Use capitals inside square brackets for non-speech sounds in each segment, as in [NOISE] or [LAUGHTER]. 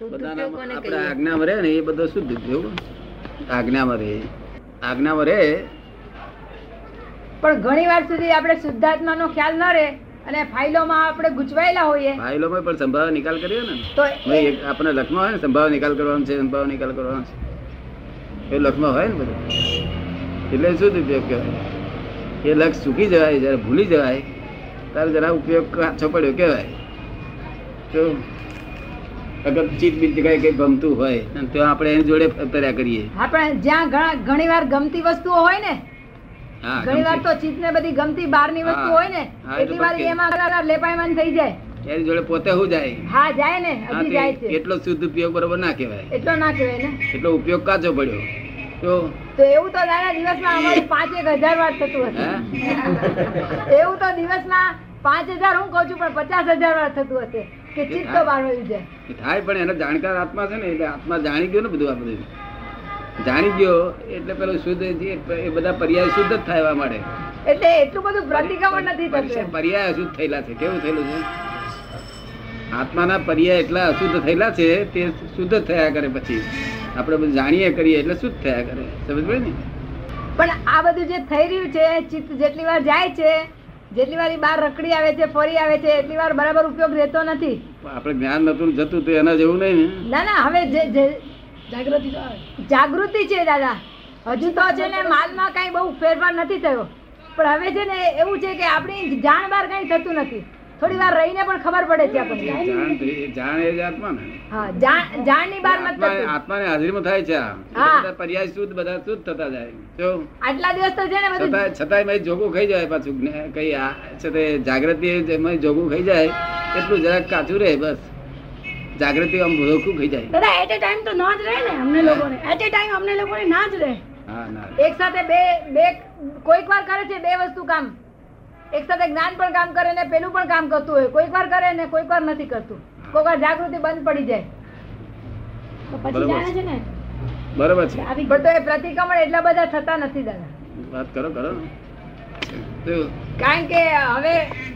બધાના આપણે આજ્ઞામાં રહે ને એ બધો શુદ્ધ ઉપયોગ. આજ્ઞામાં રહે. આજ્ઞામાં રહે. પણ ઘણી વાર સુધી આપણે શુદ્ધાત્માનો ખ્યાલ ન રહે અને ફાઇલોમાં આપણે ગુચવાયેલા હોઈએ. ફાઇલોમાં પણ સંભાવ નિકાલ કરીએ ને. તો આપણે લખમાં હોય ને સંભાવ નિકાલ કરવાનો છે સંભાવ નિકાલ કરવાનો છે. એ લખમાં હોય ને બધું. એટલે શુદ્ધ ઉપયોગ કહેવાય. એ લક્ષ ચૂકી જવાય જ્યારે ભૂલી જવાય ત્યારે જરા ઉપયોગ કાચો પડ્યો કહેવાય. તો અગર ચીજ બીજ જગ્યાએ કઈ ગમતું હોય તો આપણે એની જોડે ફર્યા કરીએ. આપણે જ્યાં ઘણા વાર ગમતી વસ્તુઓ હોય ને ઘણી વાર તો ચીજ ને બધી ગમતી બહારની વસ્તુ હોય ને એટલી વાર એમાં લેપાયમાન થઈ જાય. એની જોડે પોતે હું જાય? હા જાય ને હજી જાય છે. એટલો શુદ્ધ ઉપયોગ બરોબર ના કહેવાય. એટલો ના કહેવાય ને. એટલો ઉપયોગ કાચો પડ્યો. તો? તો એવું તો દાદા દિવસમાં અમારે પાંચ એક હજાર વાર થતું હશે. એવું તો દિવસમાં પાંચ હજાર હું કહું છું પણ પચાસ હજાર વાર થતું હશે. કે ચિત્ત તો જાય થાય પણ એનો જાણકાર આત્મા છે ને એટલે આત્મા જાણી ગયો ને બધું આ બધું. જાણી ગયો એટલે પેલો શુદ્ધ એ બધા પર્યાય શુદ્ધ જ થવા માંડે એટલે એટલું બધું પ્રતિક્રમણ નથી થતું પર્યાય અશુદ્ધ થયેલા છે. કેવું થયેલું છે? આત્માના પર્યાય એટલા અશુદ્ધ થયેલા છે તે શુદ્ધ થયા કરે પછી. આપણે બધું જાણીએ કરીએ એટલે શુદ્ધ થયા કરે. સમજ પડે ને? પણ આ બધું જે થઈ રહ્યું છે ચિત્ત જેટલી વાર જાય છે જેટલી વાર બહાર રકડી આવે છે ફરી આવે છે એટલી વાર બરાબર ઉપયોગ રહેતો નથી. આપણે જ્ઞાન નતું જતું તો એના જેવું નહીં ને. ના ના હવે જે જે જાગૃતિ જાગૃતિ છે દાદા. હજુ તો છે ને માલમાં કઈ બહુ ફેરફાર નથી થયો. પણ હવે છે ને એવું છે કે આપણી જાણ બહાર કઈ થતું નથી. થોડી વાર રહીને પણ ખબર પડે છે આપણને. જાણ જાણ એ જ આત્મા ને. હા જાણની બાર નથી આત્મા થતું હાજરીમાં થાય છે આ પર્યાય શુદ્ધ બધા શુદ્ધ થતા જાય. તો આટલા દિવસ તો છે ને બધું. છતાંય મેં જોગું ખાઈ જાય પાછું. કઈ આ છે તે જાગૃતિ એમાં જોગું ખાઈ જાય એટલું જરાક કાચું રહે બસ. જાગૃતિ આમ ભોખું ખાઈ જાય. દાદા એટ એ ટાઈમ તો ના જ રહે ને અમને લોકોને. એટ એ ટાઈમ અમને લોકોને ના જ રહે. હા ના એક સાથે બે બે કોઈક વાર કરે છે બે વસ્તુ કામ. એક સાથે જ્ઞાન પણ કામ કરે ને પેલું પણ કામ કરતું હોય. કોઈક વાર કરે ને કોઈક વાર નથી કરતું. કોઈક વાર જાગૃતિ બંધ પડી જાય. તો પછી બરોબર જાણે છે ને? બરોબર છે. પણ તો એ પ્રતિક્રમણ એટલા બધા થતા નથી દાદા. વાત કરો કરો. કારણ કે હવે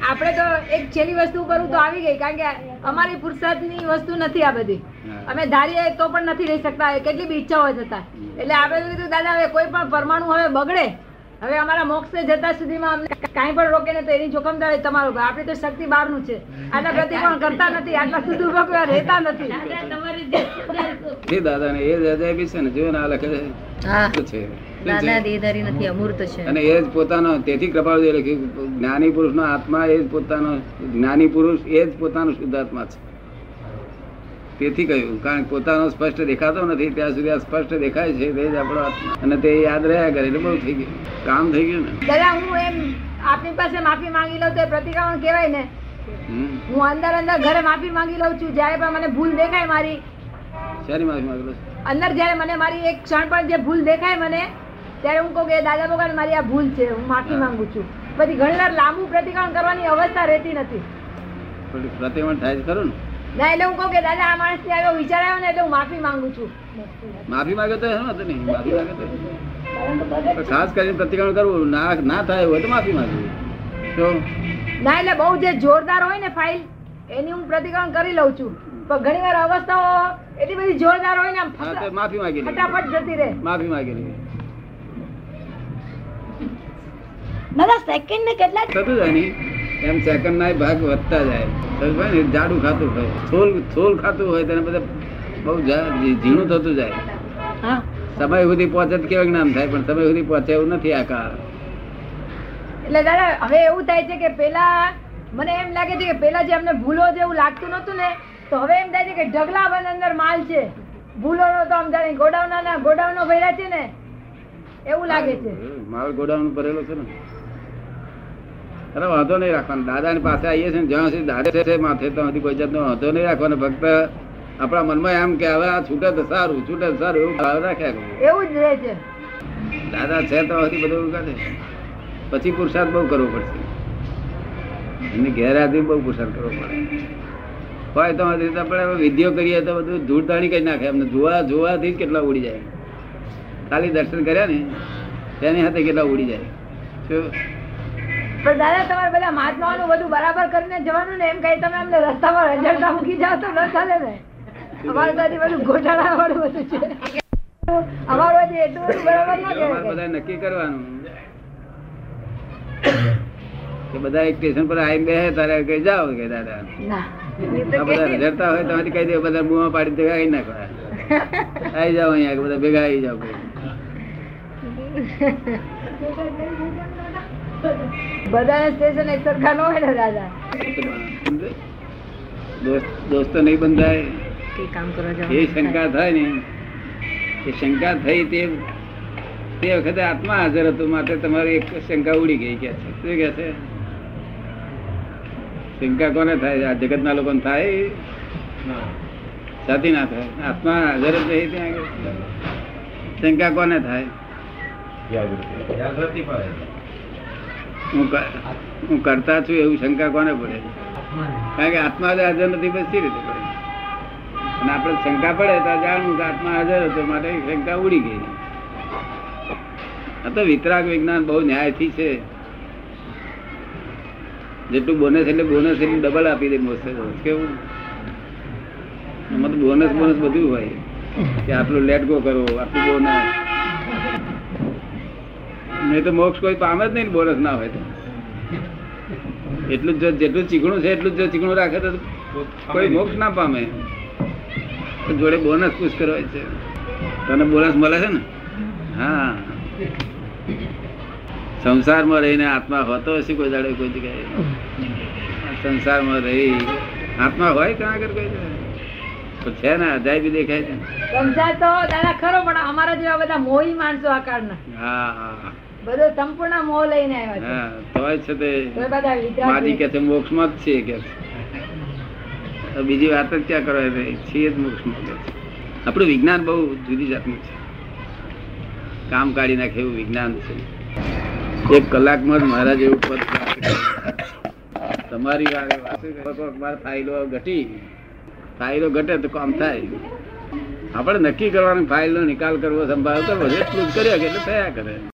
આપણે તો એક છેલ્લી વસ્તુ કરું તો આવી ગઈ. કારણ કે અમારી ફુરસદની વસ્તુ નથી આ બધી. અમે ધારીએ તો પણ નથી રહી શકતા. કેટલી બી ઈચ્છા હોય થતા. એટલે આપણે કીધું દાદા હવે કોઈ પણ પરમાણુ હવે બગડે હવે અમારા મોક્ષે જતા સુધીમાં અમને કાંઈ પણ રોકે ને તો એની જોખમદારી તમારું આપણી તો શક્તિ બહારનું છે. આટલા પ્રતિક્રમણ કરતા નથી. આટલા શુદ્ધ ઉપયોગ રહેતા નથી. એ દાદા ને એ દાદા બી છે ને જો ના લખે છે? હા. શું છે? શું દાદા છે? નથી અમૂર્ત છે. અને એ જ પોતાનો તેથી કૃપાળુ લખ્યું જ્ઞાની પુરુષનો આત્મા એ જ પોતાનો જ્ઞાની પુરુષ એ જ પોતાનો શુદ્ધાત્મા છે. તેથી કહ્યું કારણ કે પોતાનો સ્પષ્ટ દેખાતો નથી ત્યાં સુધી આ સ્પષ્ટ દેખાય છે તે જ આપણો અને તે યાદ રહ્યા કરે એટલે બહુ થઈ ગયું. કામ થઈ ગયું ને? દાદા હું એમ આપની પાસે માફી માંગી લઉં તો પ્રતિક્રમણ કહેવાય ને. હું અંદર અંદર ઘરે માફી માંગી લઉં છું જ્યારે પણ મને ભૂલ દેખાય મારી. શાની માફી માંગી લઉં અંદર જ્યારે મને મારી એક ક્ષણ પણ જે ભૂલ દેખાય મને ત્યારે હું કહું કે દાદા ભગવાન મારી આ ભૂલ છે હું માફી માંગુ છું. પછી ઘણી વાર લાંબુ પ્રતિક્રમણ કરવાની અવસ્થા રહેતી નથી. થોડી થાય છે ખરું ને. ના એટલે હું કહું કે દાદા આ માણસ આવ્યો વિચાર આવ્યો ને એટલે હું માફી માંગુ છું. માફી માંગે તો એમ હતું નહીં માફી માંગે તો ખાસ કરીને પ્રતિક્રમણ કરવું ના ના થાય હોય તો માફી માંગવી. તો? ના એટલે બહુ જે જોરદાર હોય ને ફાઇલ એની હું પ્રતિક્રમણ કરી લઉં છું. પણ ઘણી વાર અવસ્થાઓ એટલી બધી જોરદાર હોય ને આમ માફી માંગી લે. ફટાફટ જતી રહે. માફી માંગી લે. દાદા સેકન્ડ ને કેટલા થતું જાય એમ સેકન્ડ ના ભાગ વધતા જાય. ને? જાડું ખાતું હોય. થોલ થોલ ખાતું હોય તેને બધા બહુ ઝીણું થતું જાય. હા. સમય સુધી પહોંચે તો કેવું જ્ઞાન થાય પણ સમય સુધી પહોંચે એવું નથી આ કાળ. એટલે દાદા હવે એવું થાય છે કે પેલા મને એમ લાગે છે કે પેલા જે અમને ભૂલો જેવું લાગતું નતું ને તો હવે એમ થાય છે કે ઢગલા બંધ અંદર માલ છે. ભૂલો નો તો આમ જાણે ગોડાઉન ના ગોડાઉનો ભર્યા છે ને એવું લાગે છે. માલ ગોડાઉન ભરેલો છે ને. અરે વાંધો નહીં રાખવાનો. દાદાની પાસે આવીએ છીએ જ્યાં સુધી દાદા છે માથે તો હજી કોઈ જાતનો વાંધો નહીં રાખવાનો. ફક્ત આપણા મનમાં એમ કે હવે આ છૂટે તો સારું છૂટે તો સારું એવું ભાવ રાખ્યા એવું જ રહે છે. દાદા છે તો હજી બધું કરે પછી પુરુષાર્થ બહુ કરવો પડશે. એને ગેરહાજરી બહુ પુરુષાર્થ કરવો પડે. હોય તો આપણે વિધિઓ કરીએ તો બધું ધૂળતાણી કરી નાખે. એમને જોવા જોવાથી જ કેટલા ઉડી જાય. ખાલી દર્શન કર્યા ને તેની સાથે કેટલા ઉડી જાય. શું? પણ દાદા તમારે બધા મહાત્માઓનું બધું બરાબર કરીને જવાનું ને એમ કઈ તમે અમને રસ્તામાં રજડતા મૂકી જાઓ તો ન ચાલે ને. અમારું તો બધું ગોટાળા વાળું બધું છે. અમારું હજી એટલું બધું બરાબર ના કહેવાય. બધા નક્કી કરવાનું. કે બધા એક સ્ટેશન પર આવીને બે તારે કઈ જાઓ કે દાદા. બધા રજડતા હોય તમારી કહી દે બધા બુમા પાડી દેવા આવી નાખવા આવી જાઓ અહીંયા બધા ભેગા આવી જાઓ. કઈ. [LAUGHS] બધાને સ્ટેશન એક સરખા ન હોય ને દાદા દોસ્તો નહીં બંધાય. એ શંકા થાય ને એ શંકા થઈ તે તે વખતે આત્મા હાજર હતો માટે તમારી એક શંકા ઉડી ગઈ કે છે. શું કે છે? શંકા કોને થાય? આ જગતના લોકોને થાય? સાથી ના થાય. આત્મા હાજર જ નહીં ત્યાં શંકા કોને થાય? જાગૃતિ. હું કરતા છું એવું શંકા કોને પડે? કારણ કે આત્મા હાજર નથી બસ રીતે પડે? અને આપણે શંકા પડે તો જાણવું કે આત્મા હાજર હતો, માટે શંકા ઉડી ગઈ. તો વિતરાગ વિજ્ઞાન બહુ ન્યાયથી છે. જેટલું બોનસ એટલે બોનસ એટલું ડબલ આપી દે મોસે કેવું? તો બોનસ બોનસ બધું હોય. કે આટલું લેટ ગો કરો આટલું બોનસ નહીં તો મોક્ષ કોઈ પામે જ નહીં બોરસ ના હોય તો. એટલું જ જેટલું ચીકણું છે એટલું જ ચીકણું રાખે તો કોઈ મોક્ષ ના પામે. જોડે બોનસ પુશ કરવાય છે. તને બોનસ મળે છે ને? હા. સંસારમાં રહીને આત્મા હોતો હશે કોઈ દાડે કોઈ જગ્યાએ? સંસારમાં રહી આત્મા હોય ક્યાં આગળ કોઈ તો છે ને અજાયબી દેખાય છે સંસાર તો દાદા ખરો પણ અમારા જેવા બધા મોહી માણસો આકારના હા હા. બધો સંપૂર્ણ મોહ લઈને આવ્યા છે. તોય છે તે માજી કે છે મોક્ષમાં જ છે. કે બીજી વાત જ ક્યાં કરવા દે છીએ જ મોક્ષમાં આપણું વિજ્ઞાન બહુ જુદી જાતનું છે. કામ કાઢી નાખે એવું વિજ્ઞાન છે. એક કલાકમાં જ મહારાજ એવું પદ. તમારી મારે ફાઇલો ઘટી. ફાઇલો ઘટે તો કામ થાય. આપણે નક્કી કરવાનું ફાઇલનો નિકાલ કરવો સંભાળતો એટલું જ કર્યો કે એટલે થયા કરે.